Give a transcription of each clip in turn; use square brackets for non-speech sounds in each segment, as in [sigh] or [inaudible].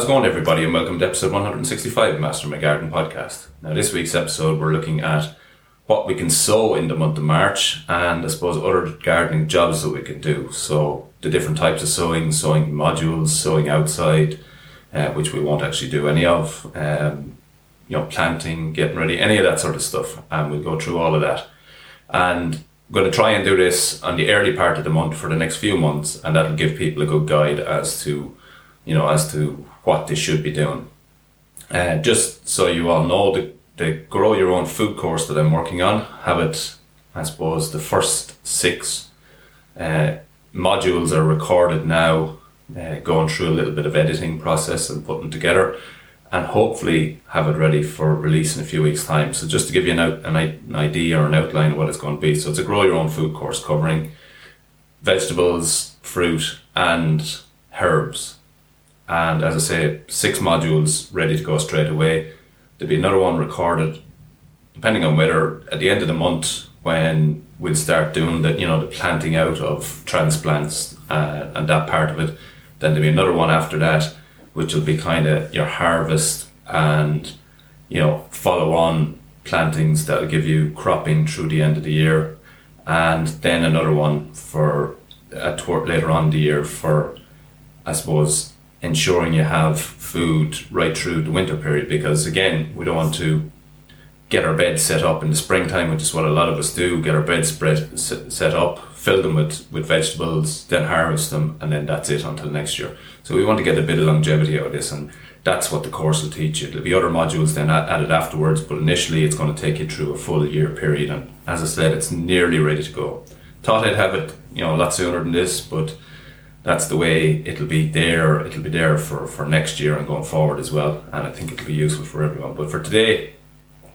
How's it going, everybody, and welcome to episode 165 of Master My Garden podcast. Now, this week's episode, we're looking at what we can sow in the month of March and I suppose other gardening jobs that we can do. So, the different types of sowing, sowing modules, sowing outside, uh, which we won't actually do any of, um, you know, planting, getting ready, any of that sort of stuff. And we'll go through all of that. And I'm going to try and do this on the early part of the month for the next few months, and that'll give people a good guide as to, you know, as to what they should be doing. Uh, just so you all know, the, the Grow Your Own Food course that I'm working on, have it, I suppose, the first six uh, modules are recorded now, uh, going through a little bit of editing process and putting together, and hopefully have it ready for release in a few weeks' time. So just to give you an, out, an, an idea or an outline of what it's going to be. So it's a Grow Your Own Food course covering vegetables, fruit, and herbs and as I say, six modules ready to go straight away. There'll be another one recorded, depending on whether at the end of the month when we'll start doing the you know the planting out of transplants uh, and that part of it. Then there'll be another one after that, which will be kind of your harvest and you know follow on plantings that'll give you cropping through the end of the year, and then another one for uh, toward later on the year for I suppose ensuring you have food right through the winter period because again we don't want to get our beds set up in the springtime which is what a lot of us do get our beds spread set up fill them with, with vegetables then harvest them and then that's it until next year. So we want to get a bit of longevity out of this and that's what the course will teach you. There'll be other modules then added afterwards but initially it's going to take you through a full year period and as I said it's nearly ready to go. Thought I'd have it you know a lot sooner than this but that's the way it'll be there. It'll be there for, for next year and going forward as well. And I think it'll be useful for everyone. But for today,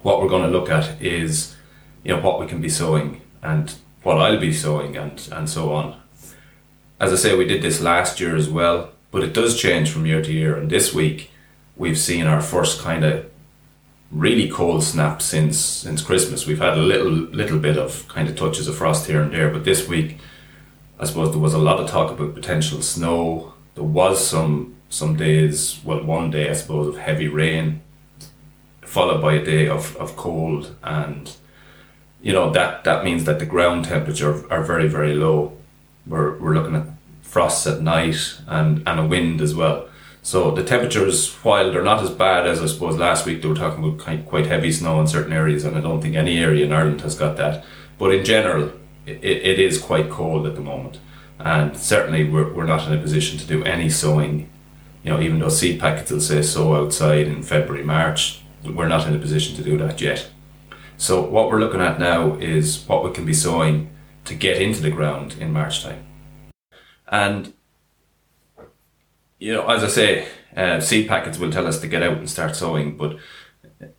what we're going to look at is, you know, what we can be sowing and what I'll be sowing and, and so on. As I say, we did this last year as well, but it does change from year to year. And this week, we've seen our first kind of really cold snap since since Christmas. We've had a little little bit of kind of touches of frost here and there, but this week I suppose there was a lot of talk about potential snow. There was some some days, well, one day I suppose of heavy rain, followed by a day of, of cold, and you know that that means that the ground temperature are very very low. We're we're looking at frosts at night and and a wind as well. So the temperatures, while they're not as bad as I suppose last week, they were talking about quite heavy snow in certain areas, and I don't think any area in Ireland has got that. But in general, it, it is quite cold at the moment. And certainly we're, we're not in a position to do any sowing. You know, even though seed packets will say sow outside in February, March, we're not in a position to do that yet. So what we're looking at now is what we can be sowing to get into the ground in March time. And you know, as I say, uh, seed packets will tell us to get out and start sowing, but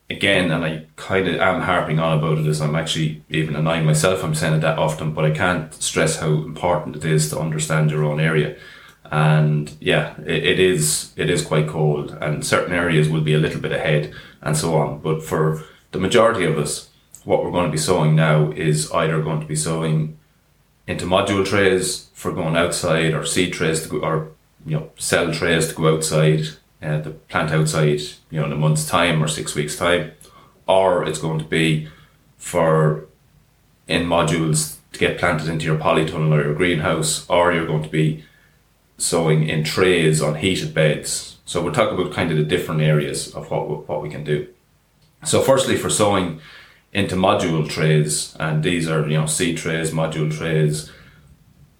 again, and I kind of am harping on about it as I'm actually even annoying myself. I'm saying it that often, but I can't stress how important it is to understand your own area. And yeah, it, it is it is quite cold, and certain areas will be a little bit ahead, and so on. But for the majority of us, what we're going to be sowing now is either going to be sowing into module trays for going outside, or seed trays to go, or you know, cell trays to go outside uh, the plant outside, you know, in a month's time or six weeks' time, or it's going to be for in modules to get planted into your polytunnel or your greenhouse, or you're going to be sowing in trays on heated beds. So we'll talk about kind of the different areas of what what we can do. So firstly, for sowing into module trays, and these are you know seed trays, module trays,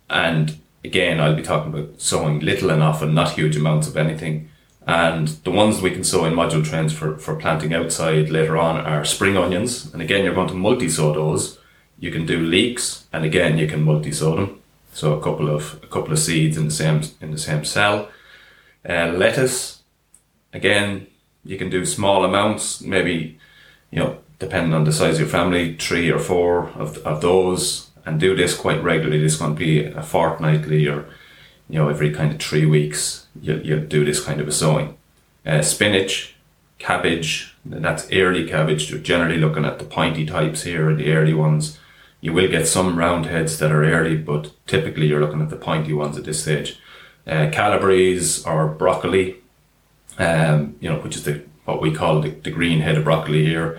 and again I'll be talking about sowing little enough and not huge amounts of anything and the ones we can sow in module trays for, for planting outside later on are spring onions. And again, you're going to multi sow those. You can do leeks, and again, you can multi sow them. So a couple of a couple of seeds in the same in the same cell. Uh, lettuce, again, you can do small amounts. Maybe you know, depending on the size of your family, three or four of of those, and do this quite regularly. This to be a fortnightly or you know every kind of three weeks you, you do this kind of a sowing. Uh, spinach, cabbage, that's early cabbage. You're generally looking at the pointy types here, and the early ones. You will get some round heads that are early, but typically you're looking at the pointy ones at this stage. Uh, calabrese or broccoli, um, you know, which is the what we call the, the green headed broccoli here.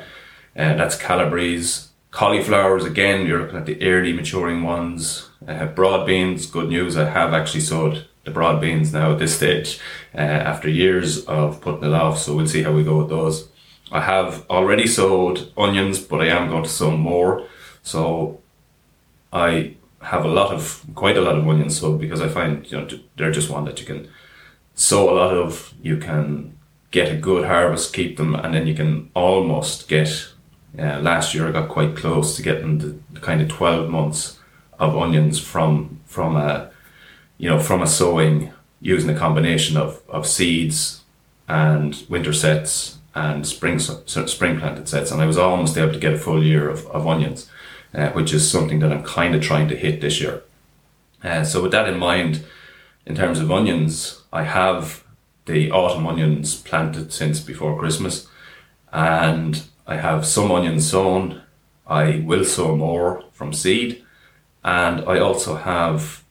Uh, that's Calabrese. Cauliflowers, again, you're looking at the early maturing ones. Uh, broad beans, good news, I have actually sowed the broad beans now at this stage uh, after years of putting it off, so we'll see how we go with those. I have already sowed onions, but I am going to sow more. So I have a lot of, quite a lot of onions sowed because I find, you know, they're just one that you can sow a lot of, you can get a good harvest, keep them, and then you can almost get uh, last year I got quite close to getting the, the, kind of 12 months of onions from from a you know from a sowing using a combination of, of seeds and winter sets and spring spring planted sets and I was almost able to get a full year of, of onions uh, which is something that I'm kind of trying to hit this year uh, so with that in mind in terms of onions I have the autumn onions planted since before Christmas and I have some onions sown. I will sow more from seed. And I also have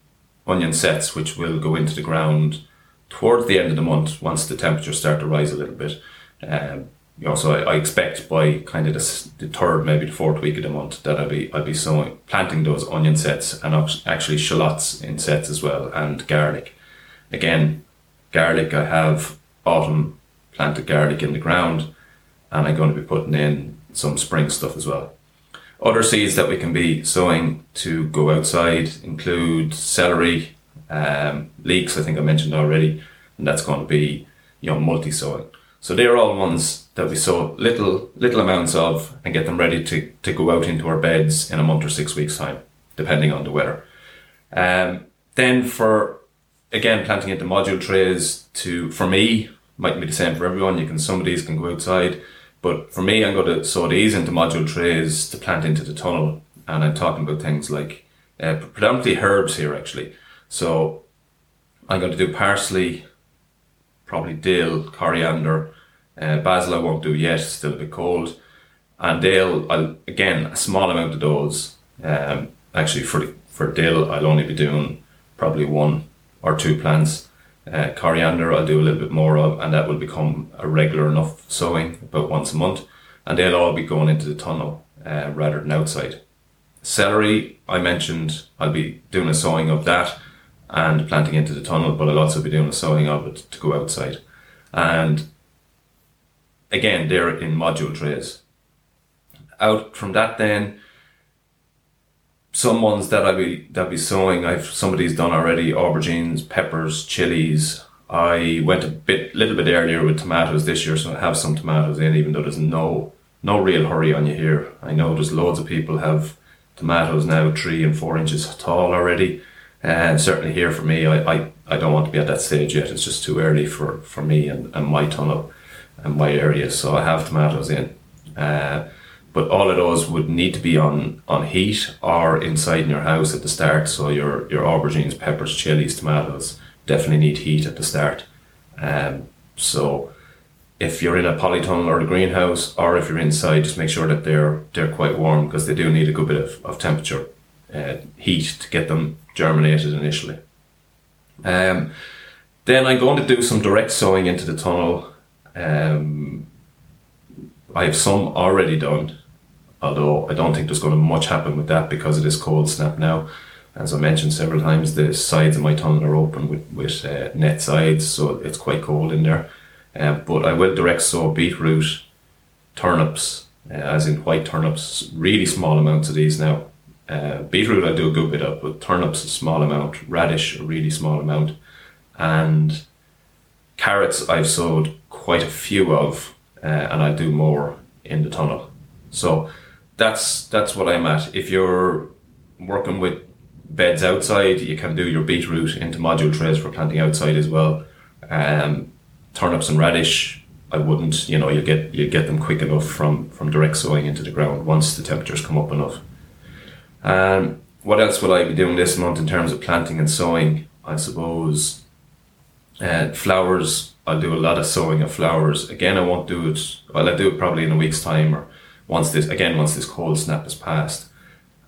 onion sets which will go into the ground towards the end of the month once the temperatures start to rise a little bit. Um, you know, so I, I, expect by kind of the, the, third, maybe the fourth week of the month that I'll be I'll be sowing planting those onion sets and actually shallots in sets as well and garlic. Again, garlic I have autumn planted garlic in the ground and I'm going to be putting in some spring stuff as well. Other seeds that we can be sowing to go outside include celery, um, leeks, I think I mentioned already, and that's going to be you know multi sowing. So they're all ones that we sow little little amounts of and get them ready to, to go out into our beds in a month or six weeks time, depending on the weather. Um, then for again planting into module trays to for me might be the same for everyone. You can some of these can go outside but for me, I'm going to sow these into module trays to plant into the tunnel. And I'm talking about things like uh, predominantly herbs here, actually. So I'm going to do parsley, probably dill, coriander, uh, basil. I won't do yet; it's still a bit cold. And dill, I'll again a small amount of those. Um, actually, for for dill, I'll only be doing probably one or two plants. Uh, coriander, I'll do a little bit more of, and that will become a regular enough sowing about once a month. And they'll all be going into the tunnel uh, rather than outside. Celery, I mentioned, I'll be doing a sowing of that and planting into the tunnel, but I'll also be doing a sowing of it to go outside. And again, they're in module trays. Out from that, then some ones that I be that be sowing, I've some of these done already: aubergines, peppers, chilies. I went a bit, little bit earlier with tomatoes this year, so I have some tomatoes in, even though there's no no real hurry on you here. I know there's loads of people have tomatoes now three and four inches tall already, and certainly here for me, I, I, I don't want to be at that stage yet. It's just too early for, for me and, and my tunnel and my area. So I have tomatoes in. Uh, but all of those would need to be on on heat or inside in your house at the start. So your your aubergines, peppers, chilies, tomatoes definitely need heat at the start. Um, so if you're in a polytunnel or a greenhouse, or if you're inside, just make sure that they're they're quite warm because they do need a good bit of, of temperature, uh, heat to get them germinated initially. Um, then I'm going to do some direct sowing into the tunnel. Um, I have some already done although I don't think there's going to much happen with that because it is cold snap now. As I mentioned several times, the sides of my tunnel are open with, with uh, net sides, so it's quite cold in there. Uh, but I will direct sow beetroot, turnips, uh, as in white turnips, really small amounts of these now. Uh, beetroot I do a good bit of, but turnips a small amount, radish a really small amount, and carrots I've sowed quite a few of, uh, and I do more in the tunnel. So that's that's what I'm at. If you're working with beds outside, you can do your beetroot into module trays for planting outside as well. Um, turnips and radish, I wouldn't. You know, you get you get them quick enough from from direct sowing into the ground once the temperatures come up enough. Um, what else will I be doing this month in terms of planting and sowing? I suppose uh, flowers. I'll do a lot of sowing of flowers. Again, I won't do it. Well, I'll do it probably in a week's time or once this again once this cold snap has passed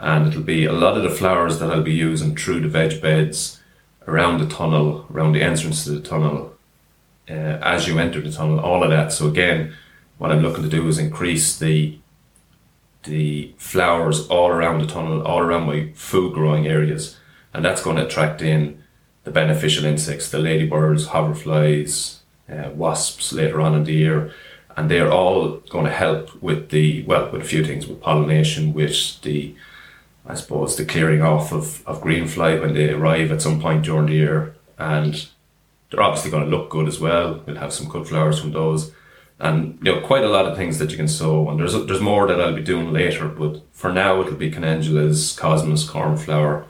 and it'll be a lot of the flowers that I'll be using through the veg beds around the tunnel around the entrance to the tunnel uh, as you enter the tunnel, all of that. So again, what I'm looking to do is increase the the flowers all around the tunnel, all around my food growing areas, and that's going to attract in the beneficial insects, the ladybirds, hoverflies, uh, wasps later on in the year, and they're all going to help with the well, with a few things, with pollination, with the I suppose the clearing off of, of green fly when they arrive at some point during the year, and they're obviously going to look good as well. We'll have some good flowers from those and you know quite a lot of things that you can sow and there's there's more that I'll be doing later but for now it'll be calendulas, cosmos, cornflower,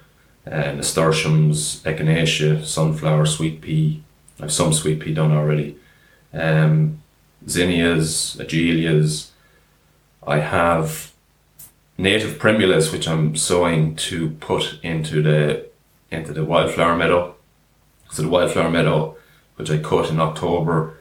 uh, nasturtiums, echinacea, sunflower, sweet pea. I've some sweet pea done already. Um, zinnias, agelias. I have native primulas which I'm sowing to put into the into the wildflower meadow. So the wildflower meadow, which I cut in October,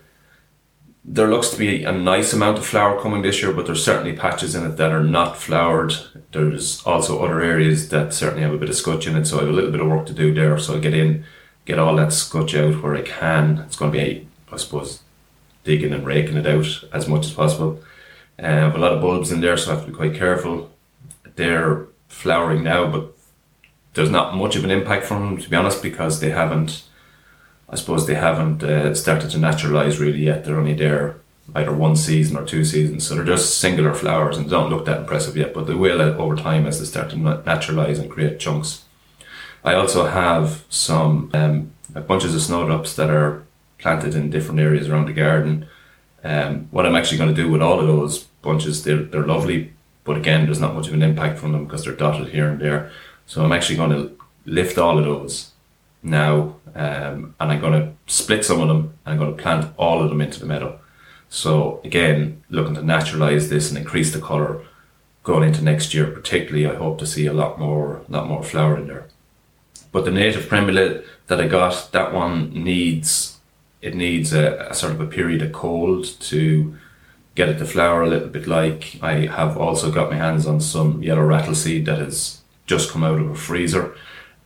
there looks to be a nice amount of flower coming this year, but there's certainly patches in it that are not flowered. There's also other areas that certainly have a bit of scutch in it, so I have a little bit of work to do there. So I get in, get all that scutch out where I can. It's going to be, I suppose, digging and raking it out as much as possible. I have a lot of bulbs in there, so I have to be quite careful. They're flowering now, but there's not much of an impact from them, to be honest, because they haven't I suppose they haven't uh, started to naturalize really yet. They're only there either one season or two seasons, so they're just singular flowers and don't look that impressive yet. But they will uh, over time as they start to naturalize and create chunks. I also have some um, bunches of snowdrops that are planted in different areas around the garden. Um, what I'm actually going to do with all of those bunches, they're, they're lovely, but again, there's not much of an impact from them because they're dotted here and there. So I'm actually going to lift all of those now, um, and I'm going to split some of them and I'm going to plant all of them into the meadow. So again, looking to naturalize this and increase the color going into next year. Particularly, I hope to see a lot more, lot more flower in there. But the native primula that I got, that one needs it needs a, a sort of a period of cold to get it to flower a little bit. Like. I have also got my hands on some yellow rattle seed that has just come out of a freezer.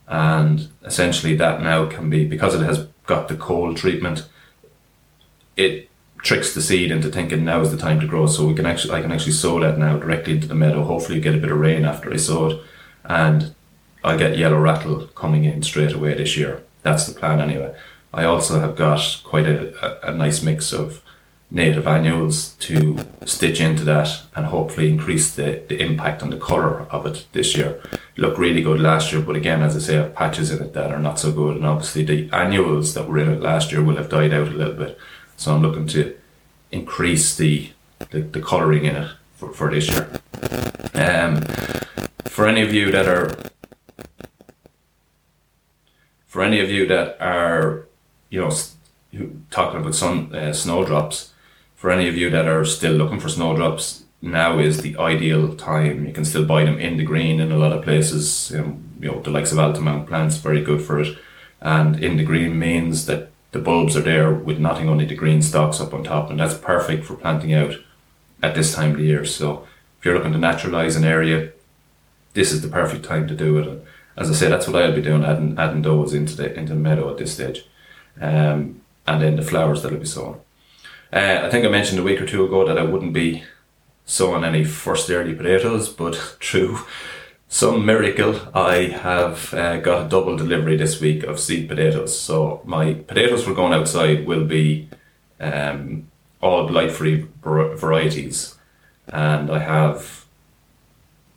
And essentially that now can be because it has got the cold treatment it tricks the seed into thinking now is the time to grow. So we can actually I can actually sow that now directly into the meadow hopefully get a bit of rain after I sow it and I'll get yellow rattle coming in straight away this year. That's the plan anyway I also have got quite a, a, nice mix of native annuals to stitch into that and hopefully increase the, the impact on the colour of it this year. It looked really good last year, but again, as I say, I have patches in it that are not so good, and obviously the annuals that were in it last year will have died out a little bit. So I'm looking to increase the the, the colouring in it for, for this year. Um, for any of you that are for any of you that are you know talking about some uh, snowdrops for any of you that are still looking for snowdrops, now is the ideal time. You can still buy them in the green in a lot of places. Um, you know, the likes of Altamont plants, very good for it. And in the green means that the bulbs are there with nothing, only the green stalks up on top, and that's perfect for planting out at this time of the year. So if you're looking to naturalize an area, this is the perfect time to do it. And as I say, that's what I'll be doing, adding adding those into the into the meadow at this stage, um, and then the flowers that'll be sown. Uh, I think I mentioned a week or two ago that I wouldn't be sowing any first early potatoes, but [laughs] through some miracle, I have uh, got a double delivery this week of seed potatoes. So my potatoes for going outside will be um, all blight-free varieties, and I have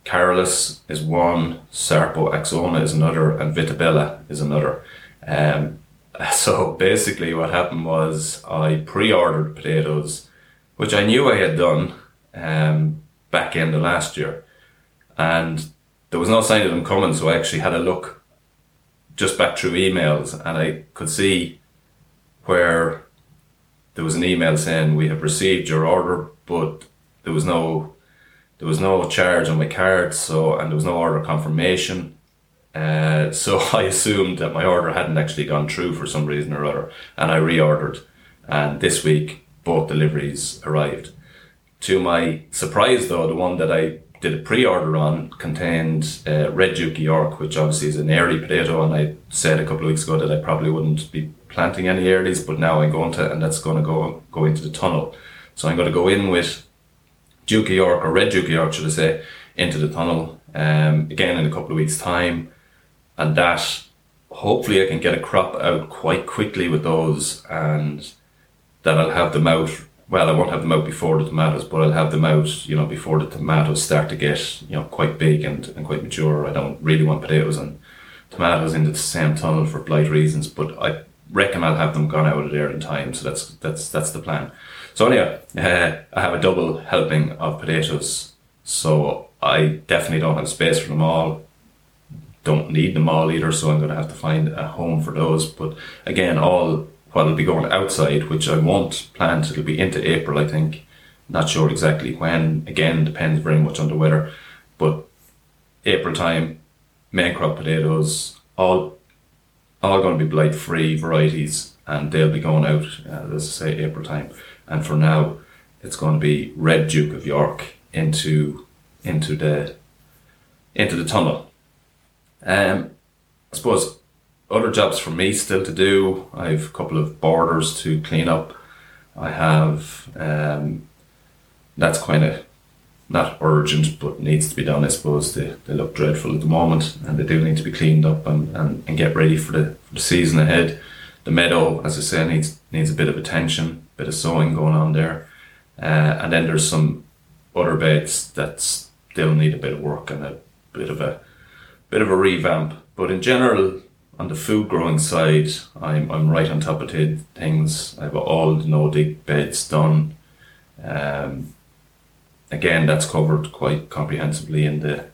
Carolus is one, Sarpo Axona is another, and Vitabella is another. Um, [laughs] so basically, what happened was I pre-ordered potatoes, which I knew I had done um, back in the last year, and there was no sign of them coming. So I actually had a look just back through emails, and I could see where there was an email saying we have received your order, but there was no there was no charge on my card, so and there was no order confirmation. Uh, so [laughs] I assumed that my order hadn't actually gone through for some reason or other, and I reordered. And this week, both deliveries arrived. To my surprise, though, the one that I did a pre-order on contained uh, red Duke York, which obviously is an early potato, and I said a couple of weeks ago that I probably wouldn't be planting any earlies, but now I'm going to, and that's going to go go into the tunnel. So I'm going to go in with Duke York or red Duke York, should I say, into the tunnel um, again in a couple of weeks' time, and that hopefully I can get a crop out quite quickly with those, and that I'll have them out. Well, I won't have them out before the tomatoes, but I'll have them out, you know, before the tomatoes start to get, you know, quite big and, and quite mature. I don't really want potatoes and tomatoes into the same tunnel for blight reasons, but I reckon I'll have them gone out of there in time. So that's that's that's the plan. So anyway, uh, I have a double helping of potatoes. So I definitely don't have space for them all. Don't need them all either, so I'm going to have to find a home for those. But again, all while I'll be going outside, which I won't plant, it'll be into April, I think. Not sure exactly when. Again, depends very much on the weather. But April time, main crop potatoes, all all going to be blight free varieties, and they'll be going out, uh, as I say, April time. And for now, it's going to be Red Duke of York into into the into the tunnel. Um, I suppose other jobs for me still to do. I have a couple of borders to clean up. I have um, that's kind of not urgent, but needs to be done. I suppose they, they look dreadful at the moment, and they do need to be cleaned up and, and, and get ready for the, for the season ahead. The meadow, as I say, needs needs a bit of attention, bit of sowing going on there, uh, and then there's some other beds that still need a bit of work and a bit of a bit of a revamp. But in general, on the food growing side, I'm, I'm right on top of t- things. I've all the no dig beds done. Um, again, that's covered quite comprehensively in the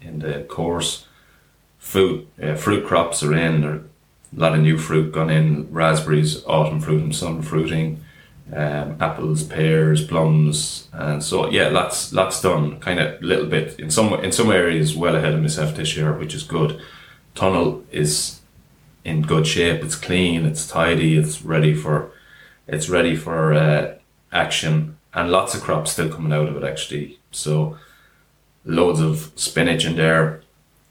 in the course. Food uh, fruit crops are in. There are a lot of new fruit gone in. Raspberries, autumn fruit, and summer fruiting. Um, apples, pears, plums, and so yeah, lots lots done. Kind of little bit in some in some areas well ahead of myself this year, which is good. Tunnel is in good shape. It's clean. It's tidy. It's ready for it's ready for uh, action, and lots of crops still coming out of it actually. So loads of spinach in there,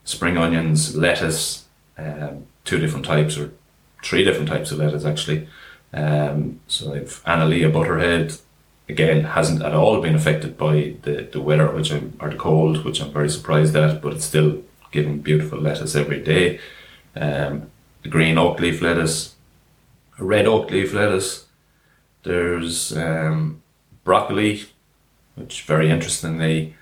spring onions, lettuce, um, two different types or three different types of lettuce actually. Um, so I've Analea butterhead. Again, hasn't at all been affected by the, the weather, which I'm or the cold, which I'm very surprised at. But it's still giving beautiful lettuce every day. Um, the green oak leaf lettuce, red oak leaf lettuce. There's um, broccoli, which very interestingly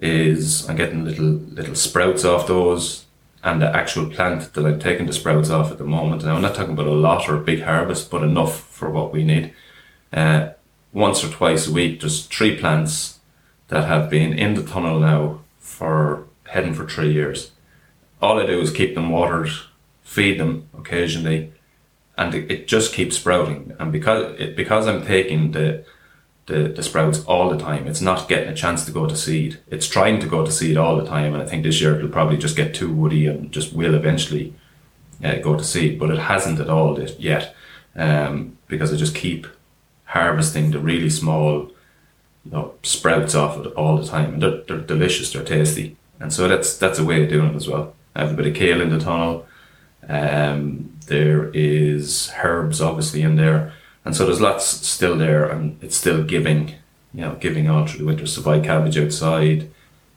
is I'm getting little little sprouts off those, and the actual plant that I'm taking the sprouts off at the moment. Now I'm not talking about a lot or a big harvest, but enough for what we need. Uh, once or twice a week, there's three plants that have been in the tunnel now for heading for three years. All I do is keep them watered feed them occasionally, and it, it just keeps sprouting. And because it, because I'm taking the, the the sprouts all the time, it's not getting a chance to go to seed. It's trying to go to seed all the time, and I think this year it'll probably just get too woody and just will eventually uh, go to seed. But it hasn't at all yet, um, because I just keep harvesting the really small, you know, sprouts off it all the time, and they're, they're delicious. They're tasty, and so that's that's a way of doing it as well. I have a bit of kale in the tunnel. Um, there is herbs obviously in there, and so there's lots still there, and it's still giving, you know, giving all through the winter. So cabbage outside,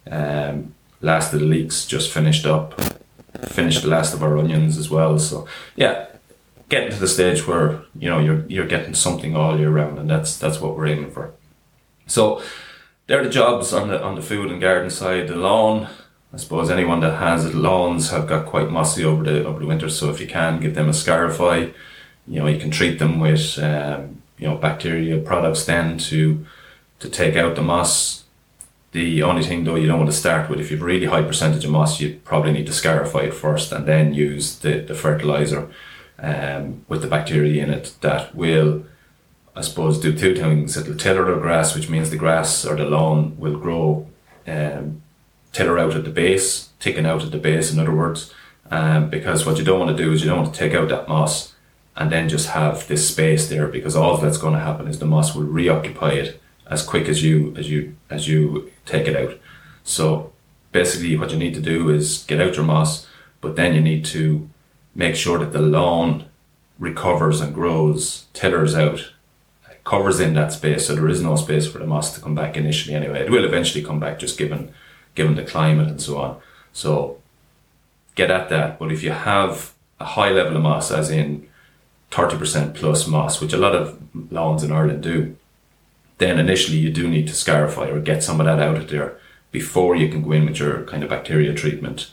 um, last of the leeks just finished up, finished the last of our onions as well. So yeah, getting to the stage where you know you're you're getting something all year round, and that's that's what we're aiming for. So there are the jobs on the on the food and garden side. The lawn, I suppose anyone that has lawns have got quite mossy over the over the winter. So if you can give them a scarify, you know you can treat them with um, you know bacteria products then to to take out the moss. The only thing though you don't want to start with if you've really high percentage of moss, you probably need to scarify it first and then use the the fertilizer um, with the bacteria in it that will. I suppose do two things. It'll tiller the grass, which means the grass or the lawn will grow um, tiller out at the base, ticking out at the base, in other words. Um, because what you don't want to do is you don't want to take out that moss and then just have this space there because all that's going to happen is the moss will reoccupy it as quick as you as you as you take it out. So basically, what you need to do is get out your moss, but then you need to make sure that the lawn recovers and grows, tillers out, covers in that space, so there is no space for the moss to come back initially. Anyway, it will eventually come back, just given given the climate and so on. So get at that. But if you have a high level of moss, as in 30% plus moss, which a lot of lawns in Ireland do, then initially you do need to scarify or get some of that out of there before you can go in with your kind of bacteria treatment.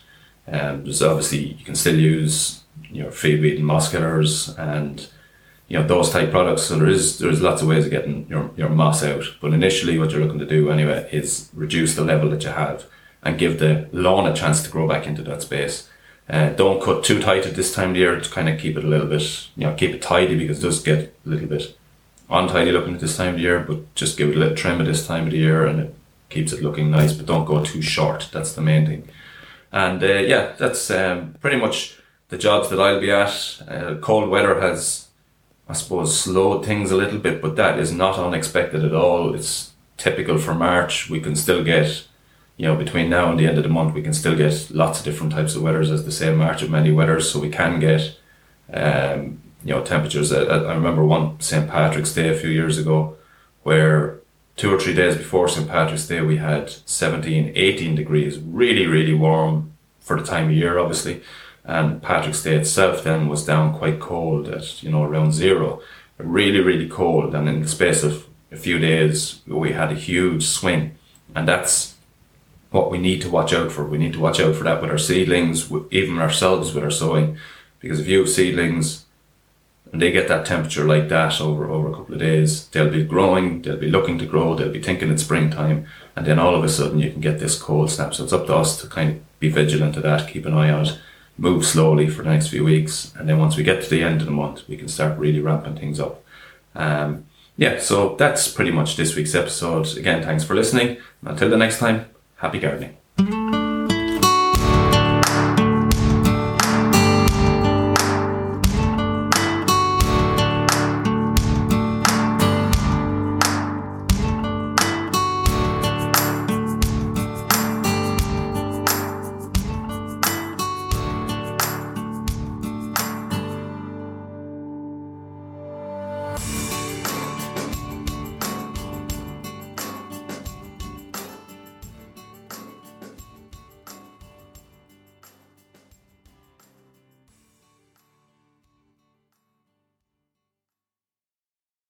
Um, there's obviously you can still use your field weed and moss killers and you know those type products. So there is there's lots of ways of getting your, your moss out. But initially, what you're looking to do anyway is reduce the level that you have and give the lawn a chance to grow back into that space. Uh, don't cut too tight at this time of year to kind of keep it a little bit, you know, keep it tidy because it does get a little bit untidy looking at this time of year, but just give it a little trim at this time of the year and it keeps it looking nice, but don't go too short. That's the main thing. And uh, yeah, that's um, pretty much the jobs that I'll be at. Uh, cold weather has, I suppose, slowed things a little bit, but that is not unexpected at all. It's typical for March. We can still get you know, between now and the end of the month, we can still get lots of different types of weathers, as the same March of many weathers. So we can get, um, you know, temperatures. I, remember one St. Patrick's Day a few years ago where two or three days before St. Patrick's Day, we had 17, 18 degrees, really, really warm for the time of year, obviously. And Patrick's Day itself then was down quite cold at, you know, around zero. Really, really cold. And in the space of a few days, we had a huge swing. And that's what we need to watch out for. We need to watch out for that with our seedlings, even ourselves with our sowing, because if you have seedlings and they get that temperature like that over over a couple of days, they'll be growing, they'll be looking to grow, they'll be thinking it's springtime, and then all of a sudden you can get this cold snap. So it's up to us to kind of be vigilant to that, keep an eye on it, move slowly for the next few weeks, and then once we get to the end of the month, we can start really ramping things up. Um, yeah, so that's pretty much this week's episode. Again, thanks for listening. Until the next time, Happy gardening.